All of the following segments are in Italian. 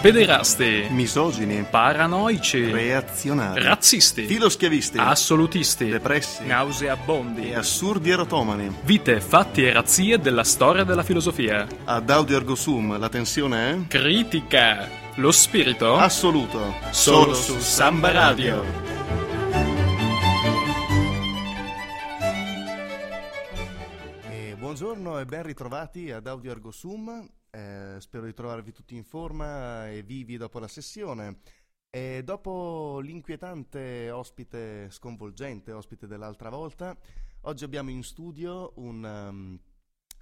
Pederasti, misogini, paranoici, reazionari, razzisti, filoschiavisti, assolutisti, depressi. Nauseabondi, e assurdi erotomani. vite, fatti e razzie della storia della filosofia. Ad Audio Ergo Sum la tensione è? Critica, lo spirito, assoluto. solo su Samba Radio. E buongiorno e ben ritrovati ad Audio Ergo Sum. Eh, spero di trovarvi tutti in forma e vivi dopo la sessione. E dopo l'inquietante ospite sconvolgente, ospite dell'altra volta, oggi abbiamo in studio un, um,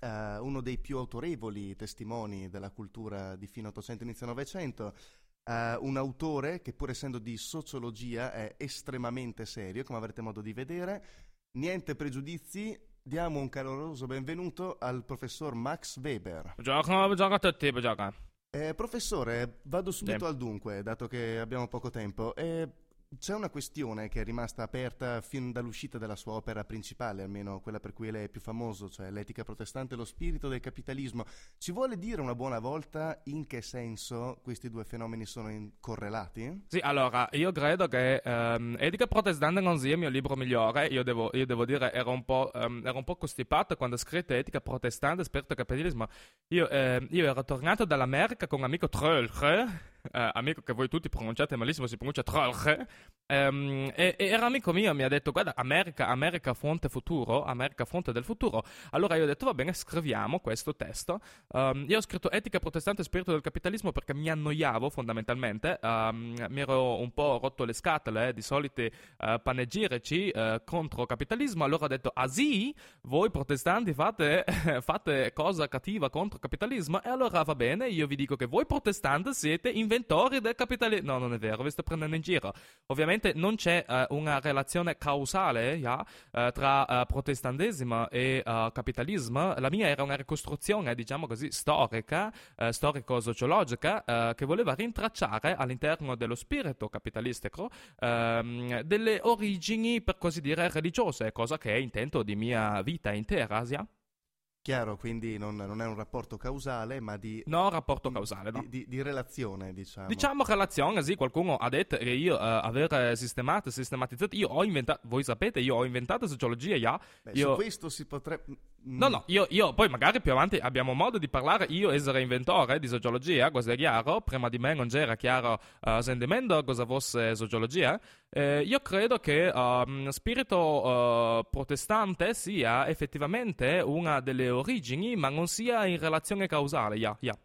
eh, uno dei più autorevoli testimoni della cultura di fine 800 inizio 900, eh, un autore che pur essendo di sociologia è estremamente serio, come avrete modo di vedere. Niente pregiudizi, diamo un caloroso benvenuto al professor Max Weber. Buongiorno, buongiorno a tutti, buongiorno. Eh, professore, vado subito Sì. al dunque, dato che abbiamo poco tempo. Eh, c'è una questione che è rimasta aperta fin dall'uscita della sua opera principale, almeno quella per cui lei è più famoso, cioè l'etica protestante e lo spirito del capitalismo. Ci vuole dire una buona volta in che senso questi due fenomeni sono in- correlati? Sì, allora, io credo che ehm, Etica protestante non sia il mio libro migliore. Io devo, io devo dire, ero un, po', ehm, ero un po' costipato quando ho scritto Etica protestante, spirito del capitalismo. Io, ehm, io ero tornato dall'America con un amico Trölche, eh, amico che voi tutti pronunciate malissimo, si pronuncia Trölche, ehm, e, e era amico mio, mi ha detto, guarda, America, America fonte futuro, America fonte del futuro. Allora io ho detto, va bene, scriviamo questo testo. Um, io ho scritto Etica protestante e spirito del capitalismo perché mi annoiavo fondamentalmente, Um, mi ero un po' rotto le scatole eh, di soliti eh, panegirici eh, contro capitalismo, allora ho detto, ah sì, voi protestanti fate, fate cosa cattiva contro capitalismo? E allora va bene, io vi dico che voi protestanti siete inventori del capitalismo. No, non è vero, vi sto prendendo in giro. Ovviamente non c'è eh, una relazione causale ja, eh, tra eh, protestantesimo e eh, capitalismo. La mia era una ricostruzione, diciamo così, storica, storico-sociologica, che voleva rintracciare all'interno dello spirito capitalistico ehm, delle origini, per così dire, religiose, cosa che è intento di mia vita intera, sia? Chiaro, quindi non, non è un rapporto causale, ma di, No, rapporto causale, no? di, di- di relazione, diciamo. Diciamo relazione, sì, qualcuno ha detto che io eh, aver sistemato, sistematizzato, io ho inventato, voi sapete, io ho inventato sociologia, ja. Beh, io... Su questo si potrebbe... mm, No, no, io, io poi magari più avanti abbiamo modo di parlare, io essere inventore di sociologia, questo è chiaro, prima di me non c'era chiaro eh, sentimento cosa fosse sociologia. Eh, io credo che ehm, spirito eh, protestante sia effettivamente una delle origini, ma non sia in relazione causale, ja, ja.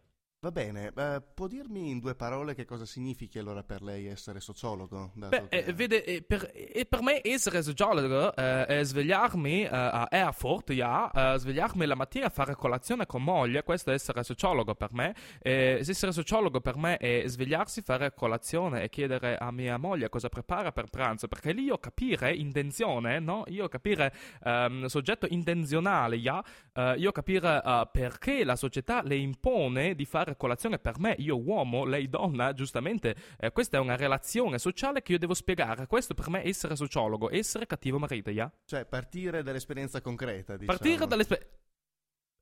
Va bene, eh, può dirmi in due parole che cosa significhi allora per lei essere sociologo? Beh, che- eh, vede, eh, per, eh, per me essere sociologo eh, è svegliarmi eh, a Erfurt, eh, svegliarmi la mattina a fare colazione con moglie, questo è essere sociologo per me. Essere sociologo per me è svegliarsi, fare colazione e chiedere a mia moglie cosa prepara per pranzo, perché lì io capire intenzione, no? Io capire ehm, soggetto intenzionale, eh, io capire eh, perché la società le impone di fare colazione per me, io uomo, lei donna, giustamente, eh, questa è una relazione sociale che io devo spiegare. Questo per me è essere sociologo, essere cattivo marito, ja? Cioè, partire dall'esperienza concreta, diciamo. Partire dall'esperienza...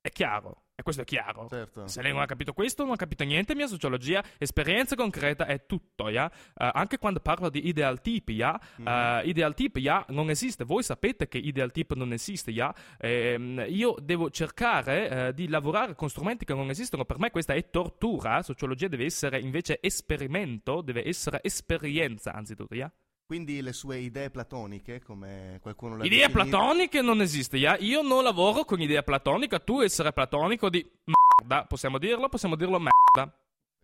È chiaro, e questo è chiaro. Certo. Se lei non ha capito questo, non ha capito niente. Mia sociologia, esperienza concreta è tutto, ja? Eh, anche quando parlo di idealtipi, ja? Mhm. Eh, idealtip, ja, non esiste. Voi sapete che idealtip non esiste, ja? Ehm, io devo cercare eh, di lavorare con strumenti che non esistono. Per me questa è tortura. Sociologia deve essere invece esperimento, deve essere esperienza, anzitutto, ja? Quindi le sue idee platoniche, come qualcuno le ha Idea definite- platonica non esiste? Io non lavoro con idea platonica, tu essere platonico di merda, possiamo dirlo? Possiamo dirlo merda.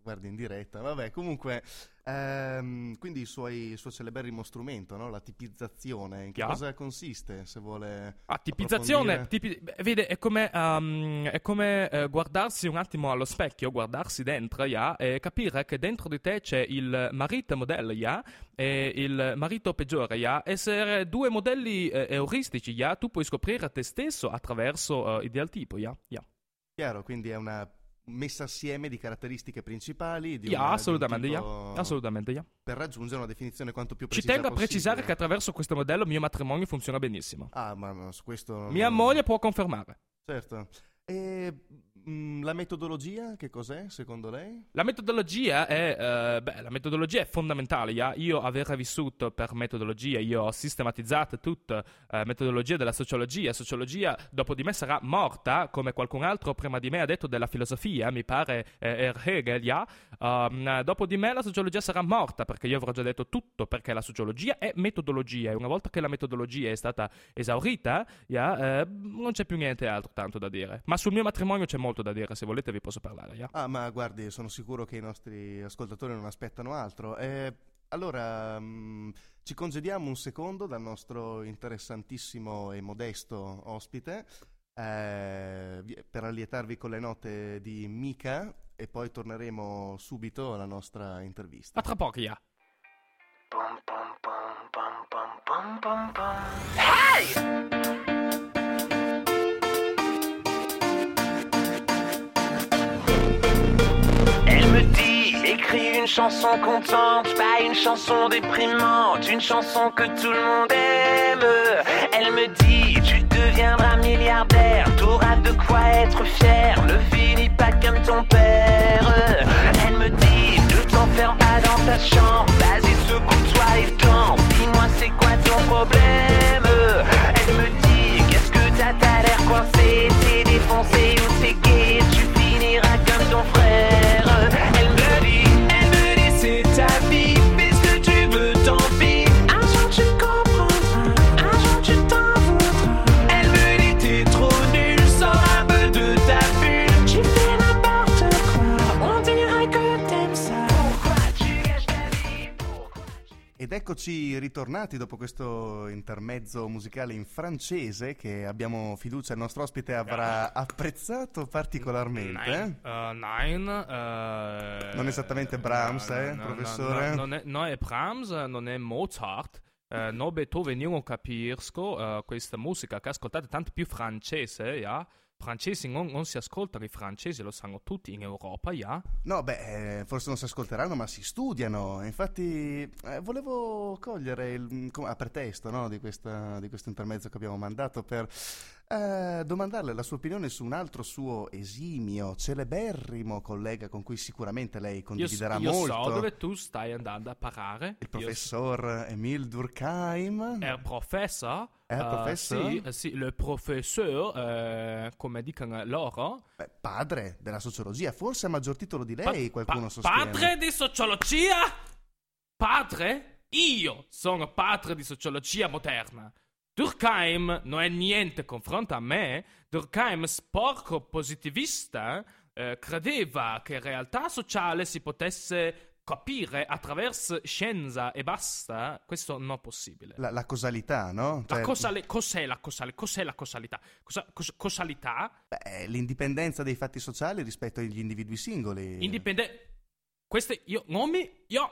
Guardi in diretta, vabbè, comunque, ehm, quindi il, suoi- il suo celeberrimo strumento, no? la tipizzazione, in che Yeah. cosa consiste, se vuole Ah, tipizzazione, tipi- vede, è come, um, è come eh, guardarsi un attimo allo specchio, guardarsi dentro, ja, e capire che dentro di te c'è il marito modello, ja, e il marito peggiore, ja, essere due modelli eh, euristici, ja, tu puoi scoprire te stesso attraverso eh, ideal tipo, ja, ja. Chiaro, quindi è una messa assieme di caratteristiche principali di Ja, una- di un assolutamente, tipo- assolutamente, ja. per raggiungere una definizione quanto più Ci precisa tengo a possibile. precisare che attraverso questo modello il mio matrimonio funziona benissimo. Ah, ma su questo... Mia moglie può confermare. Certo. E la metodologia che cos'è secondo lei? La metodologia è, eh, beh, la metodologia è fondamentale. ja. Io aver vissuto per metodologia, io ho sistematizzato tutta la metodologia della sociologia. Sociologia dopo di me sarà morta, come qualcun altro prima di me ha detto della filosofia, mi pare eh, er Hegel, ja. Um, dopo di me la sociologia sarà morta perché io avrò già detto tutto, perché la sociologia è metodologia e una volta che la metodologia è stata esaurita, ja, eh, non c'è più niente altro tanto da dire. Ma sul mio matrimonio c'è molto da dire, se volete vi posso parlare, ja. Ah, ma guardi, sono sicuro che i nostri ascoltatori non aspettano altro. Eh, allora, mm, ci congediamo un secondo dal nostro interessantissimo e modesto ospite eh, per allietarvi con le note di Mika e poi torneremo subito alla nostra intervista. A tra poco, ja. Pum, dit, écris une chanson contente, pas une chanson déprimante, une chanson que tout le monde aime. Elle me dit, tu deviendras milliardaire, t'auras de quoi être fier, ne finis pas comme ton père. Elle me dit, ne t'enferme pas dans ta chambre, vas-y secoue-toi et danse, dis-moi c'est quoi ton problème? Elle me dit, qu'est-ce que t'as, t'as l'air coincé, t'es défoncé ou t'es ritornati dopo questo intermezzo musicale in francese che abbiamo fiducia il nostro ospite avrà apprezzato particolarmente. Nein, eh, nein, eh, Non esattamente Brahms, eh, no, no, professore? no, non, è, no, è Brahms, non è Mozart. eh, no Beethoven, io non capisco eh, questa musica che ascoltate tanto più francese, ja? Francesi non, non si ascoltano, i francesi lo sanno tutti in Europa, ja? No, beh, eh, forse non si ascolteranno, ma si studiano. Infatti, eh, volevo cogliere il, com- a pretesto no, di, questa- di questo intermezzo che abbiamo mandato per eh, domandarle la sua opinione su un altro suo esimio, celeberrimo collega con cui sicuramente lei Io, condividerà io molto. so dove tu stai andando a parare. Il Io professor Emile Durkheim. È professor. È eh, professor? sì, eh, sì, le professeur, eh, come dicono loro. Beh, padre della sociologia, forse a maggior titolo di Pa- lei, qualcuno pa- sostiene. Padre di sociologia? Padre? Io sono padre di sociologia moderna. Durkheim non è niente confronto a me. Durkheim, sporco positivista, eh, credeva che realtà sociale si potesse capire attraverso scienza e basta. Questo non è possibile. La, la causalità, no? La Cioè, cosale- cos'è la cosale- Cos'è la causalità? Cosa- cos- causalità? beh, l'indipendenza dei fatti sociali rispetto agli individui singoli. Indipendente. Queste io non mi. Io.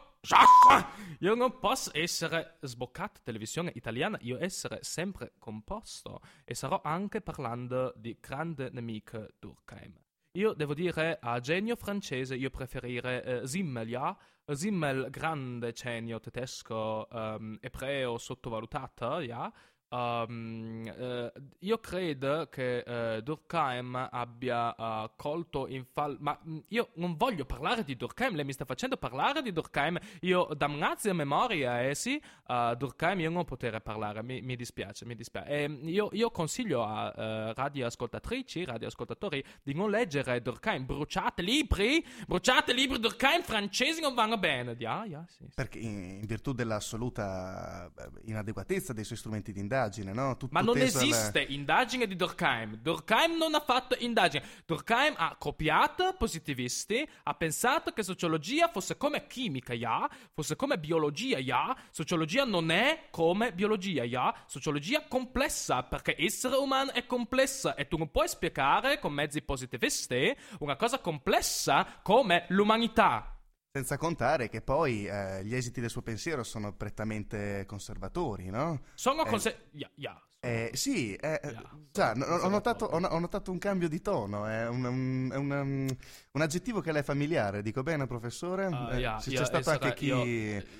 Io non posso essere sboccato televisione italiana, io essere sempre composto e sarò anche parlando di grande nemico Durkheim. Io devo dire a genio francese io preferire eh, Simmel, ja? Simmel, grande genio tedesco, ehm, ebreo sottovalutato, ja? Um, eh, io credo che eh, Durkheim abbia eh, colto in fallo. Ma mh, io non voglio parlare di Durkheim, lei mi sta facendo parlare di Durkheim. Io, damnazia memoria, eh sì, uh, Durkheim io non potrei parlare, mi, mi dispiace, mi dispiace. E, io, io consiglio a eh, radioascoltatrici, radioascoltatori di non leggere Durkheim. Bruciate libri, bruciate libri Durkheim francesi non vanno bene. Ja, ja, sì, sì. Perché in, in virtù dell'assoluta inadeguatezza dei suoi strumenti di indagine, no? Tutto Ma non esiste indagine di Durkheim. Durkheim non ha fatto indagine. Durkheim ha copiato positivisti, ha pensato che sociologia fosse come chimica, ja, fosse come biologia, ja. Sociologia non è come biologia, ja. Sociologia complessa, perché essere umano è complessa e tu non puoi spiegare con mezzi positivisti una cosa complessa come l'umanità. Senza contare che poi eh, gli esiti del suo pensiero sono prettamente conservatori, no? Sono Eh. Ja, ja. E Eh, sì, eh, eh, Yeah. già, no- ho, notato, ho, ho notato un cambio di tono, è un, un- è un- um, un aggettivo che le è familiare, dico bene professore? Uh, Eh, yeah, c'è stato anche chi io-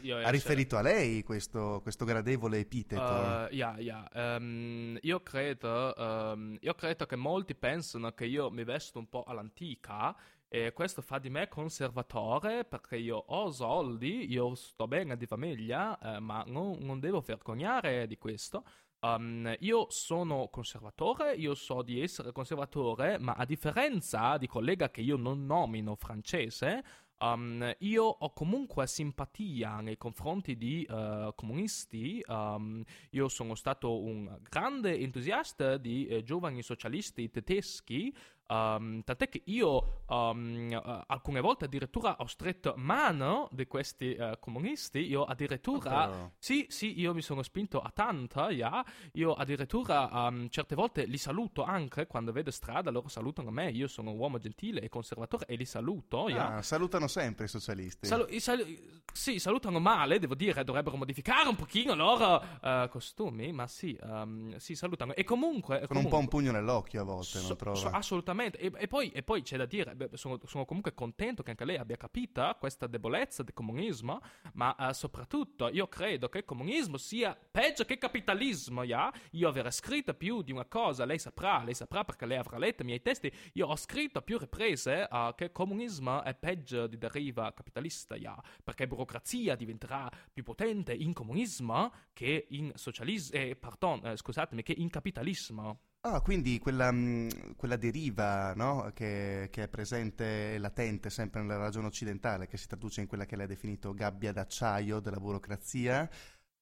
io ha riferito a lei questo, questo gradevole epiteto. Uh, yeah, yeah. Ehm, io, credo, ehm, io credo che molti pensano che io mi vesto un po' all'antica e questo fa di me conservatore perché io ho soldi, io sto bene di famiglia, eh, ma non, non devo vergognare di questo. Um, io sono conservatore, io so di essere conservatore, ma a differenza di collega che io non nomino francese, Um, io ho comunque simpatia nei confronti di eh, comunisti. um, io sono stato un grande entusiasta di eh, giovani socialisti tedeschi. Um, tant'è che io um, alcune volte addirittura ho stretto mano di questi eh, comunisti. Io addirittura. Però- Sì, sì, io mi sono spinto a tanto, yeah. Io addirittura um, certe volte li saluto anche quando vedo strada, loro salutano me. Io sono un uomo gentile e conservatore e li saluto, yeah. Ah, salutano sempre i socialisti. Salu- i sal- sì, salutano male, devo dire, dovrebbero modificare un pochino i loro eh, costumi, ma sì, ehm, sì, salutano. E comunque... Con un po' un comunque- pugno nell'occhio a volte, So- non trova? so- assolutamente. E, e poi, e poi c'è da dire, beh, sono, sono comunque contento che anche lei abbia capito questa debolezza del comunismo, ma eh, soprattutto io credo che il comunismo sia peggio che il capitalismo, yeah? Io avrei scritto più di una cosa, lei saprà, lei saprà perché lei avrà letto i miei testi, io ho scritto più riprese eh, che il comunismo è peggio di deriva capitalista, yeah? perché burocrazia diventerà più potente in comunismo che in socialismo, eh, pardon, eh, scusatemi, che in capitalismo. Ah, quindi quella, mh, quella deriva no, che, che è presente e latente sempre nella ragione occidentale, che si traduce in quella che lei ha definito gabbia d'acciaio della burocrazia,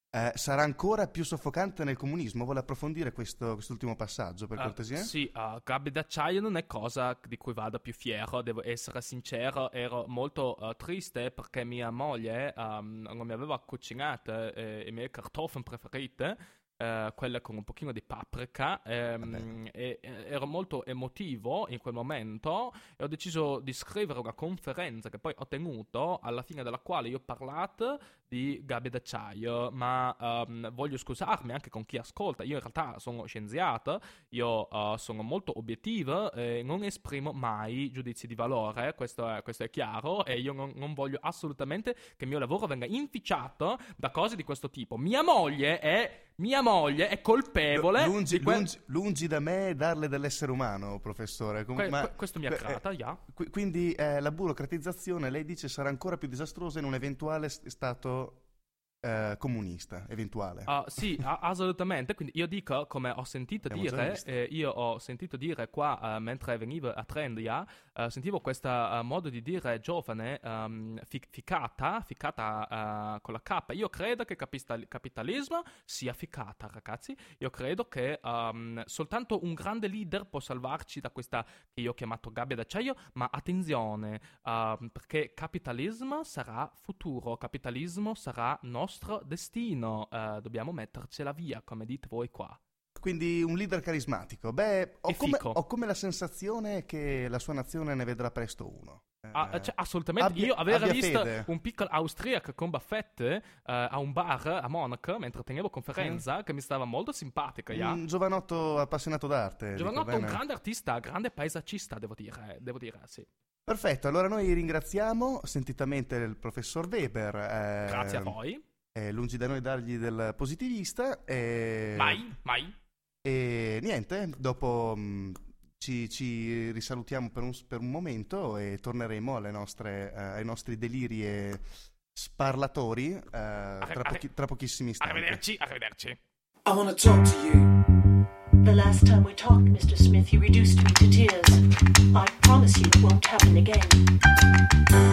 eh, sarà ancora più soffocante nel comunismo? Vuole approfondire questo, quest'ultimo passaggio, per Ah, cortesia? sì, uh, gabbia d'acciaio non è cosa di cui vado più fiero, devo essere sincero, ero molto uh, triste perché mia moglie um, non mi aveva cucinato eh, le mie cartoffe preferite, eh, quelle con un pochino di paprika, ehm, e, ero molto emotivo in quel momento e ho deciso di scrivere una conferenza che poi ho tenuto, alla fine della quale io ho parlato di gabbia d'acciaio, ma ehm, voglio scusarmi anche con chi ascolta, io in realtà sono scienziato, io eh, sono molto obiettivo e non esprimo mai giudizi di valore, questo è, questo è chiaro, e io non, non voglio assolutamente che il mio lavoro venga inficiato da cose di questo tipo. Mia moglie è, mia moglie è colpevole lungi, di que- lungi- lungi da me darle dell'essere umano, professore. Com- que- ma- que- questo mi accata, eh, yeah. qui- quindi eh, la burocratizzazione, lei dice, sarà ancora più disastrosa in un eventuale stato eh, comunista, eventuale. Ah, sì, a- assolutamente. Quindi io dico, come ho sentito dire, eh, io ho sentito dire qua eh, mentre venivo a Trendia, eh, sentivo questo eh, modo di dire giovane, ehm, fi- ficata, ficata con la K. Io credo che capistal- capitalismo sia ficata, ragazzi. Io credo che ehm, soltanto un grande leader può salvarci da questa che io ho chiamato gabbia d'acciaio, ma attenzione, ehm, perché capitalismo sarà futuro, capitalismo sarà nostro destino, eh, dobbiamo mettercela via, come dite voi qua. Quindi un leader carismatico. Beh, ho come, ho come la sensazione che la sua nazione ne vedrà presto uno. Ah, Eh, cioè, assolutamente, abbia- io avevo abbia visto fede. un piccolo austriaco con baffette eh, a un bar a Monaco mentre tenevo conferenza che mi stava molto simpatica, yeah. Un giovanotto appassionato d'arte. Giovanotto un grande artista, grande paesaggista, devo dire, devo dire, sì. Perfetto, allora noi ringraziamo sentitamente il professor Weber. eh, Grazie a voi. È lungi da noi dargli del positivista. E, Mai, mai. E niente, dopo mh, ci, ci risalutiamo per un, per un momento e torneremo alle nostre, eh, ai nostri deliri e sparlatori eh, tra, pochi- tra pochissimi istanti. Arrivederci, arrivederci. I want to talk to you. The last time we talked, Mr. Smith, you reduced me to tears. I promise you it won't happen again.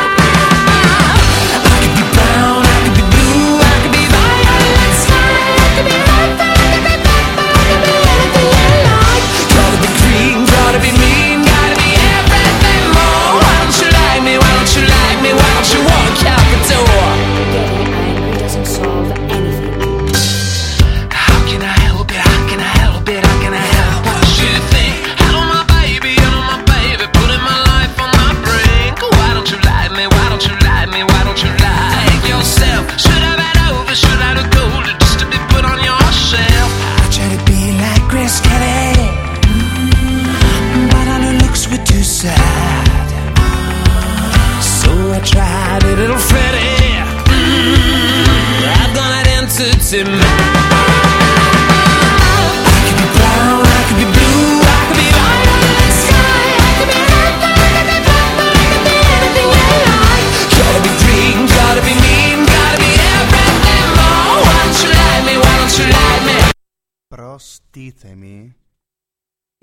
I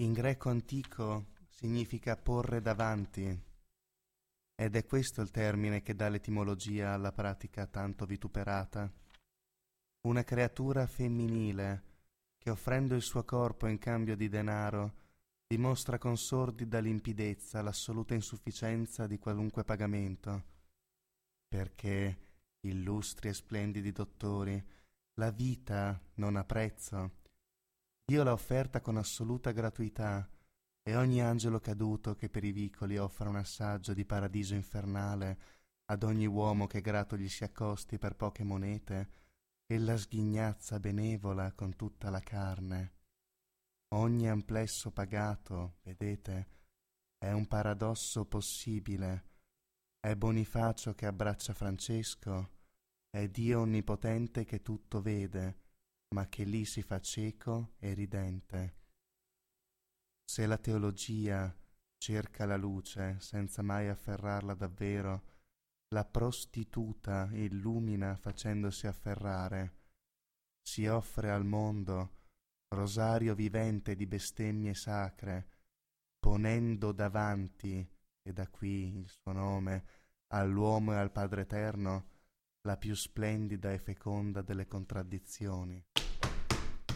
in greco antico significa porre davanti ed è questo il termine che dà l'etimologia alla pratica tanto vituperata. Una creatura femminile che offrendo il suo corpo in cambio di denaro dimostra con sordida limpidezza l'assoluta insufficienza di qualunque pagamento, perché, illustri e splendidi dottori, la vita non ha prezzo. Dio l'ha offerta con assoluta gratuità e ogni angelo caduto che per i vicoli offra un assaggio di paradiso infernale ad ogni uomo che grato gli si accosti per poche monete, ella sghignazza benevola con tutta la carne. Ogni amplesso pagato, vedete, è un paradosso possibile. È Bonifacio che abbraccia Francesco, è Dio onnipotente che tutto vede, ma che lì si fa cieco e ridente. Se la teologia cerca la luce senza mai afferrarla davvero, la prostituta illumina facendosi afferrare, si offre al mondo rosario vivente di bestemmie sacre, ponendo davanti, e da qui il suo nome, all'uomo e al Padre Eterno, la più splendida e feconda delle contraddizioni.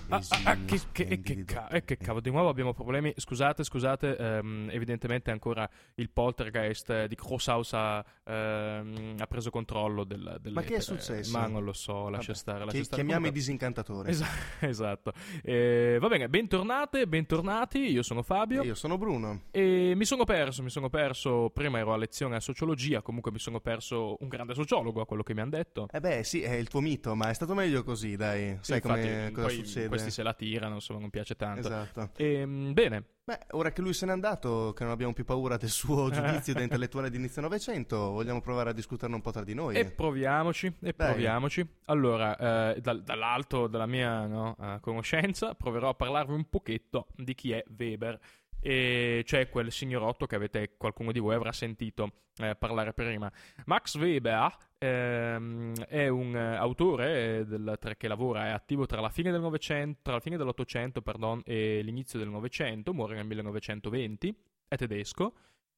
Ah, e che, che, e che, e che cavolo, di nuovo abbiamo problemi. Scusate, scusate, ehm, evidentemente ancora il poltergeist di Grosshaus ha, ehm, ha preso controllo del, del Ma che è successo? Ma non lo so, lascia Vabbè, stare. lascia stare. chiamiamo i Comunque- disincantatori. Esa- esatto. Eh, va bene, bentornate, bentornati. Io sono Fabio. Io sono Bruno. E mi sono perso, mi sono perso. Prima ero a lezione a sociologia. Comunque mi sono perso un grande sociologo a quello che mi hanno detto. Eh beh, sì, è il tuo mito, ma è stato meglio così, dai. Sai come, cosa poi succede? Questi se la tirano, insomma, non piace tanto. Esatto. Ehm, bene, Beh, ora che lui se n'è andato, che non abbiamo più paura del suo giudizio da intellettuale di inizio Novecento, vogliamo provare a discuterne un po' tra di noi. E proviamoci, e Dai. proviamoci. Allora, eh, dal- dall'alto della mia no, eh, conoscenza proverò a parlarvi un pochetto di chi è Weber. E c'è quel signorotto che avete, qualcuno di voi avrà sentito eh, parlare prima. Max Weber ehm, è un eh, autore eh, del- tra- che lavora, è attivo tra la fine del tra la fine dell'Ottocento pardon, e l'inizio del Novecento, muore nel 1920, è tedesco.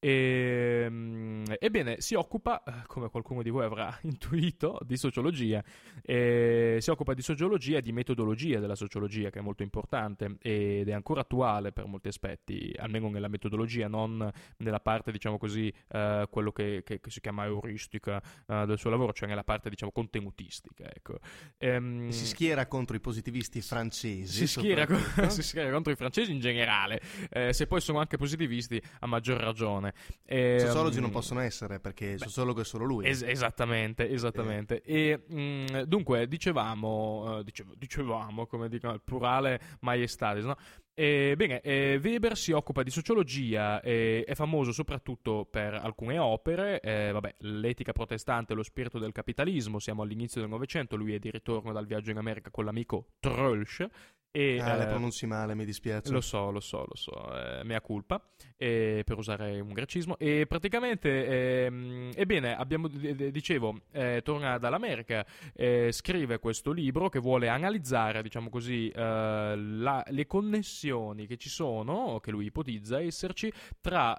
E, mm, ebbene, si occupa, eh, come qualcuno di voi avrà intuito, di sociologia. E si occupa di sociologia e di metodologia della sociologia, che è molto importante ed è ancora attuale per molti aspetti, almeno nella metodologia, non nella parte, diciamo così, eh, quello che, che- che si chiama euristica eh, del suo lavoro, cioè nella parte, diciamo, contenutistica. Ecco. Ehm, Si schiera contro i positivisti francesi. si schiera, co- soprattutto. si schiera contro i francesi in generale, eh, se poi sono anche positivisti, a maggior ragione. E, Sociologi mm, non possono essere perché il sociologo è solo lui. Es- esattamente, esattamente. E mm, dunque, dicevamo, eh, dicevo- dicevamo, come dicono, il plurale maestatis, no? E, bene, eh, Weber si occupa di sociologia, e è famoso soprattutto per alcune opere, eh, vabbè, l'etica protestante e lo spirito del capitalismo, siamo all'inizio del Novecento, lui è di ritorno dal viaggio in America con l'amico Trölsch. E, Ah, le eh, pronunci male, mi dispiace. lo so, lo so, lo so, eh, mea culpa, eh, per usare un gracismo. E praticamente, ehm, ebbene, abbiamo, dicevo, eh, torna dall'America, eh, scrive questo libro che vuole analizzare, diciamo così, eh, la- le connessioni che ci sono, che lui ipotizza esserci, tra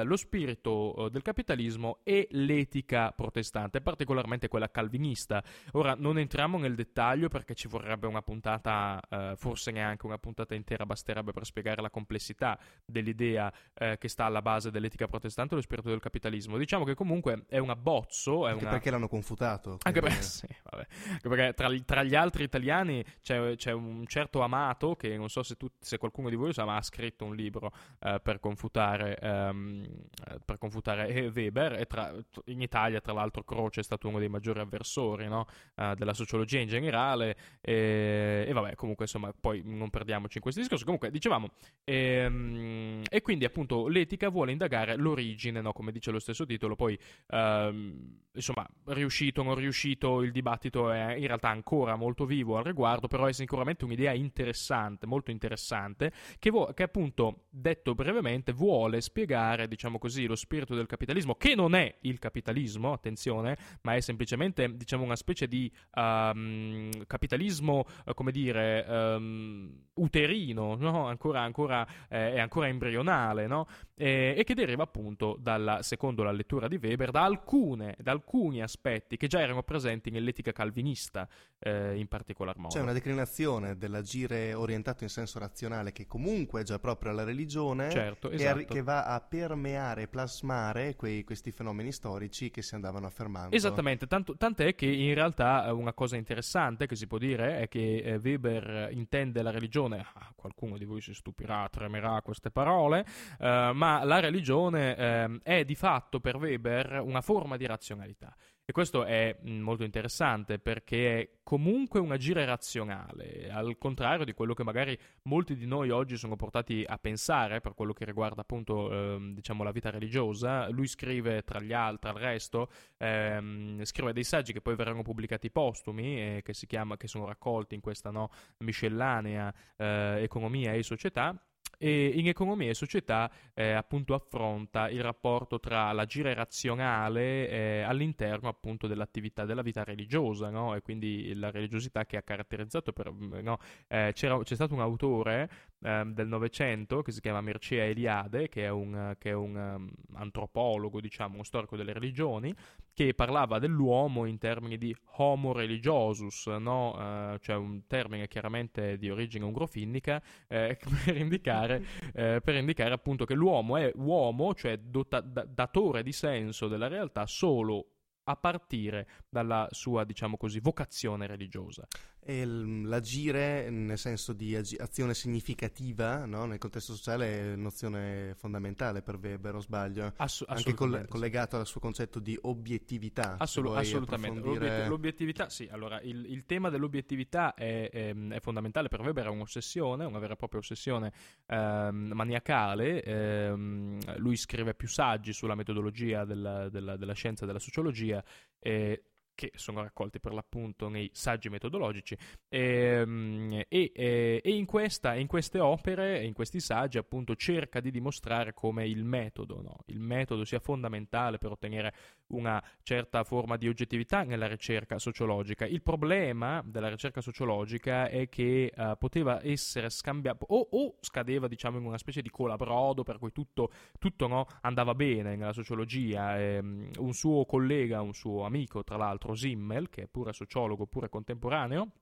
eh, lo spirito eh, del capitalismo e l'etica protestante, particolarmente quella calvinista. Ora, non entriamo nel dettaglio perché ci vorrebbe una puntata, eh, forse neanche una puntata intera basterebbe per spiegare la complessità dell'idea eh, che sta alla base dell'etica protestante e lo spirito del capitalismo. Diciamo che comunque è un abbozzo, è Anche una... perché l'hanno confutato. Anche perché, sì. Anche perché tra, tra gli altri italiani c'è, c'è un certo Amato che non so se, tu- se qualcuno di voi lo sa, ma ha scritto un libro eh, per confutare, ehm, eh, per confutare eh, Weber. E tra- in Italia, tra l'altro, Croce è stato uno dei maggiori avversori no, eh, della sociologia in generale. E, e vabbè, comunque, insomma, poi non perdiamoci in questi discorsi. Comunque, dicevamo, ehm, e quindi appunto l'etica vuole indagare l'origine, no? come dice lo stesso titolo, poi ehm, insomma riuscito o non riuscito il dibattito è in realtà ancora molto vivo al riguardo, però è sicuramente un'idea interessante, molto interessante, che, vo- che appunto detto brevemente vuole spiegare diciamo così lo spirito del capitalismo, che non è il capitalismo, attenzione, ma è semplicemente diciamo una specie di ehm, capitalismo, eh, come dire, ehm, uterino, no? ancora, ancora, eh, è ancora embrionale, no? e, e che deriva appunto, dalla, secondo la lettura di Weber, da, alcune, da alcuni aspetti che già erano presenti nell'etica calvinista eh, in particolar modo. C'è una declinazione dell'agire orientato in senso razionale che comunque è già proprio alla religione, Certo, che, esatto. arri- che va a permeare e plasmare quei- questi fenomeni storici che si andavano affermando. Esattamente, tanto- tant'è che in realtà eh, una cosa interessante che si può dire è che eh, Weber intende la religione, qualcuno di voi si stupirà, tremerà queste parole, eh, ma la religione ehm, è di fatto per Weber una forma di razionalità. E questo è mh, molto interessante perché è comunque un agire razionale, al contrario di quello che magari molti di noi oggi sono portati a pensare per quello che riguarda appunto ehm, diciamo la vita religiosa. Lui scrive tra gli altri, il resto, ehm, scrive dei saggi che poi verranno pubblicati postumi e che chiama, che sono raccolti in questa no, miscellanea eh, economia e società. E in economia e società eh, appunto affronta il rapporto tra l'agire razionale eh, all'interno appunto dell'attività della vita religiosa no? e quindi la religiosità che ha caratterizzato per, no? Eh, c'è stato un autore ehm, del Novecento che si chiama Mircea Eliade che è un, che è un ehm, antropologo diciamo uno storico delle religioni che parlava dell'uomo in termini di homo religiosus no? Eh, cioè un termine chiaramente di origine ungrofinnica eh, per indicare, eh, per indicare appunto che l'uomo è uomo, cioè dota- da- datore di senso della realtà solo a partire dalla sua, diciamo così, vocazione religiosa. E l- l'agire nel senso di azione significativa no? nel contesto sociale è nozione fondamentale per Weber, o sbaglio? Ass- Anche coll- collegato al suo concetto di obiettività. se Assolu- vuoi assolutamente. approfondire- L'obiet- l'obiettività, sì. Allora, il, il tema dell'obiettività è, ehm, è fondamentale per Weber, è un'ossessione, una vera e propria ossessione ehm, maniacale. Ehm, lui scrive più saggi sulla metodologia della, della- della scienza e della sociologia. eh, che sono raccolti per l'appunto nei saggi metodologici Ehm, e, e- e in, questa- in queste opere, in questi saggi appunto cerca di dimostrare come il metodo, no? il metodo sia fondamentale per ottenere una certa forma di oggettività nella ricerca sociologica. Il problema della ricerca sociologica è che eh, poteva essere scambiato o, o scadeva diciamo in una specie di colabrodo per cui tutto, tutto, no, andava bene nella sociologia. Ehm, un suo collega, un suo amico tra l'altro Simmel, che è pure sociologo, pure contemporaneo,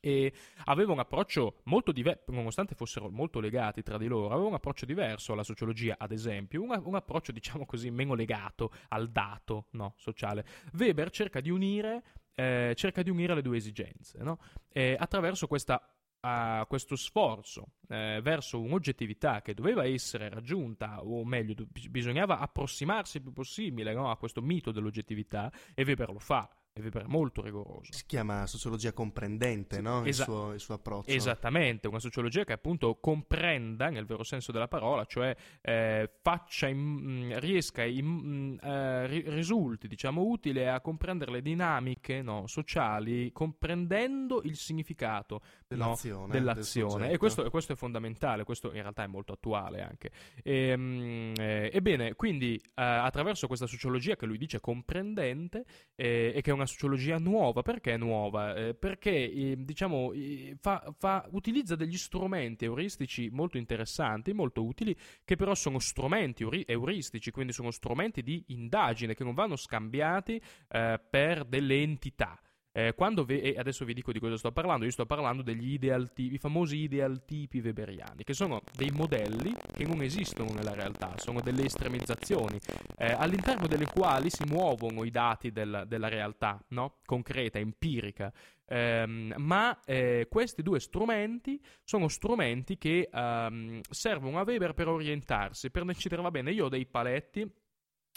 e aveva un approccio molto diverso, nonostante fossero molto legati tra di loro, aveva un approccio diverso alla sociologia, ad esempio, un, un approccio, diciamo così, meno legato al dato no, sociale. Weber cerca di unire, eh, cerca di unire le due esigenze no? Eh, attraverso questa a questo sforzo eh, verso un'oggettività che doveva essere raggiunta, o meglio, bisognava approssimarsi il più possibile no, a questo mito dell'oggettività, e Weber lo fa, e Weber è molto rigoroso. Si chiama sociologia comprendente, Sì, no? il, esa- suo, il suo approccio. Esattamente, una sociologia che appunto comprenda, nel vero senso della parola, cioè eh, faccia in- mh, riesca, in- mh, eh, ri- risulti, diciamo, utile a comprendere le dinamiche no, sociali, comprendendo il significato no, Dell'azione, del dell'azione. soggetto. e questo, e questo è fondamentale, questo in realtà è molto attuale anche. Ehm, eh, ebbene, quindi eh, attraverso questa sociologia che lui dice comprendente eh, e che è una sociologia nuova, perché è nuova? Eh, perché eh, diciamo eh, fa- fa- utilizza degli strumenti euristici molto interessanti, molto utili, che però sono strumenti euri- euristici, quindi sono strumenti di indagine che non vanno scambiati eh, per delle entità. Eh, ve- e adesso vi dico di cosa sto parlando, io sto parlando degli ideal tipi, i famosi ideal tipi weberiani, che sono dei modelli che non esistono nella realtà, sono delle estremizzazioni eh, all'interno delle quali si muovono i dati del- della realtà, no? concreta, empirica. Ehm, ma eh, questi due strumenti sono strumenti che ehm, servono a Weber per orientarsi, per decidere, va bene, io ho dei paletti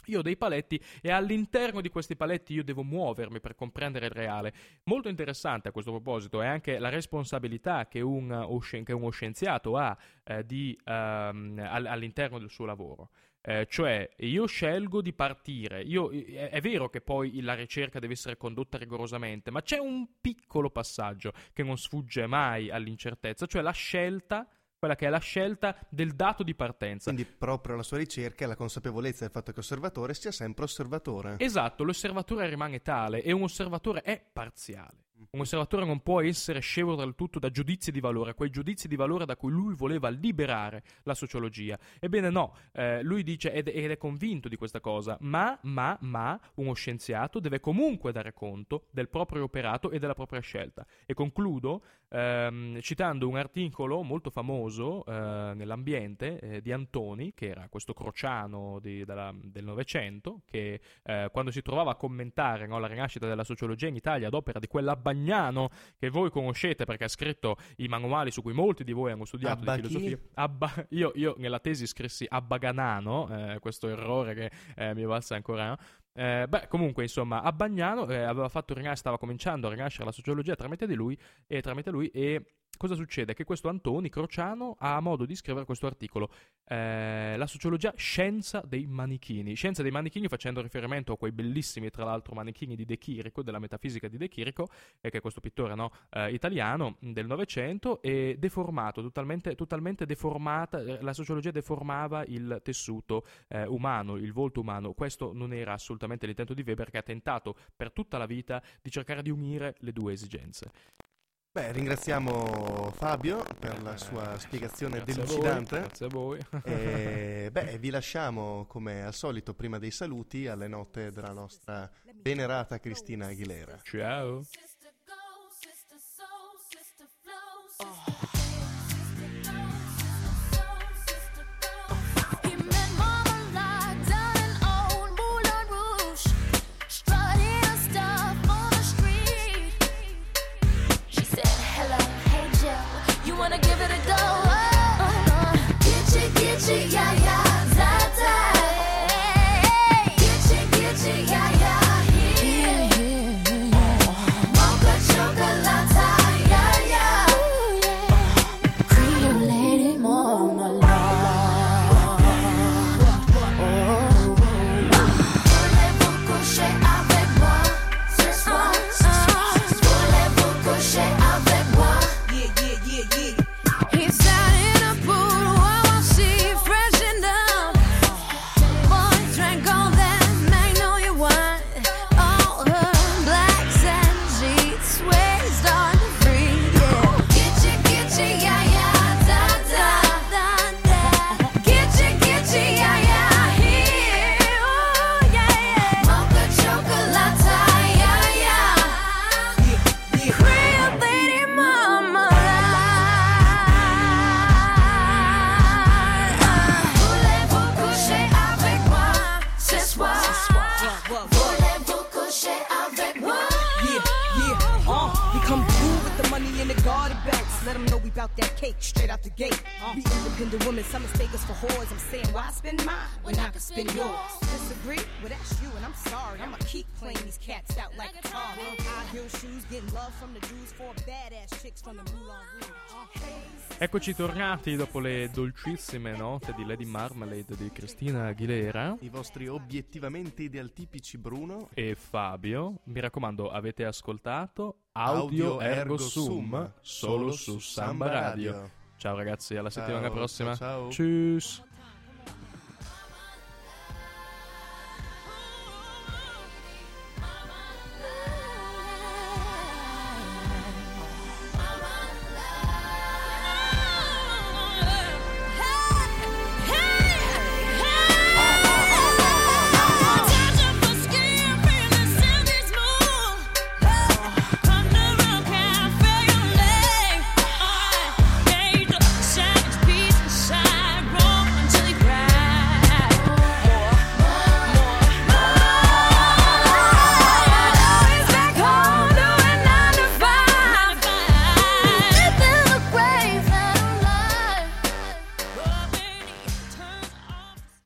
Io ho dei paletti e all'interno di questi paletti io devo muovermi per comprendere il reale. Molto interessante a questo proposito è anche la responsabilità che, un, che uno scienziato ha eh, di, all- all'interno del suo lavoro. Eh, cioè, io scelgo di partire. Io- è, è vero che poi la ricerca deve essere condotta rigorosamente, ma c'è un piccolo passaggio che non sfugge mai all'incertezza, cioè la scelta, quella che è la scelta del dato di partenza. Quindi proprio la sua ricerca è la consapevolezza del fatto che osservatore sia sempre osservatore. Esatto, l'osservatore rimane tale e un osservatore è parziale. Un osservatore non può essere scevro dal tutto da giudizi di valore, quei giudizi di valore da cui lui voleva liberare la sociologia. Ebbene no, eh, lui dice ed, ed è convinto di questa cosa, ma, ma, ma uno scienziato deve comunque dare conto del proprio operato e della propria scelta. E concludo ehm, citando un articolo molto famoso eh, nell'ambiente eh, di Antoni, che era questo crociano di- della- del Novecento, che eh, quando si trovava a commentare no, la rinascita della sociologia in Italia ad opera di quell'Abbagnano che voi conoscete perché ha scritto i manuali su cui molti di voi hanno studiato Abba di filosofia. Abba- io, io nella tesi scrissi Abbaganano, eh, questo errore che eh, mi valsa ancora. no? Eh, beh, comunque, insomma, Abbagnano eh, aveva fatto rinascere, stava cominciando a rinascere la sociologia tramite di lui e tramite lui e cosa succede? Che questo Antoni Crociano ha modo di scrivere questo articolo eh, La sociologia scienza dei manichini. Scienza dei manichini facendo riferimento a quei bellissimi tra l'altro manichini di De Chirico della metafisica di De Chirico eh, che è questo pittore no, eh, italiano del Novecento e deformato, totalmente, totalmente deformata la sociologia deformava il tessuto eh, umano, il volto umano. Questo non era assolutamente l'intento di Weber che ha tentato per tutta la vita di cercare di unire le due esigenze Beh, ringraziamo Fabio per la sua spiegazione Grazie a voi, delucidante. grazie a voi E, beh, vi lasciamo come al solito prima dei saluti alle note della nostra venerata Cristina Aguilera. ciao Sister Eccoci tornati dopo le dolcissime note di Lady Marmalade di Cristina Aguilera I vostri obiettivamente idealtipici Bruno e Fabio. Mi raccomando, avete ascoltato Audio, Ergo Sum solo su Samba Radio. Ciao ragazzi, alla settimana Ciao, prossima. ciao, ciao.